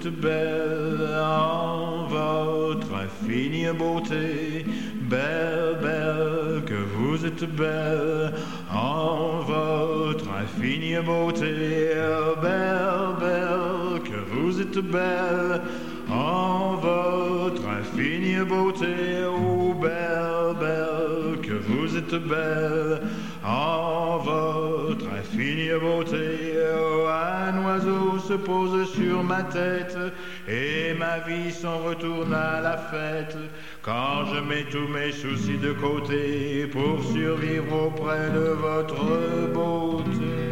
êtes belle en votre infinie beauté, belle, belle, que vous êtes belle en votre infinie beauté, belle, belle, que vous êtes belle en votre infinie beauté, oh belle, belle, que vous êtes belle en votre infinie beauté. Oh, se pose sur ma tête et ma vie s'en retourne à la fête quand je mets tous mes soucis de côté pour survivre auprès de votre beauté.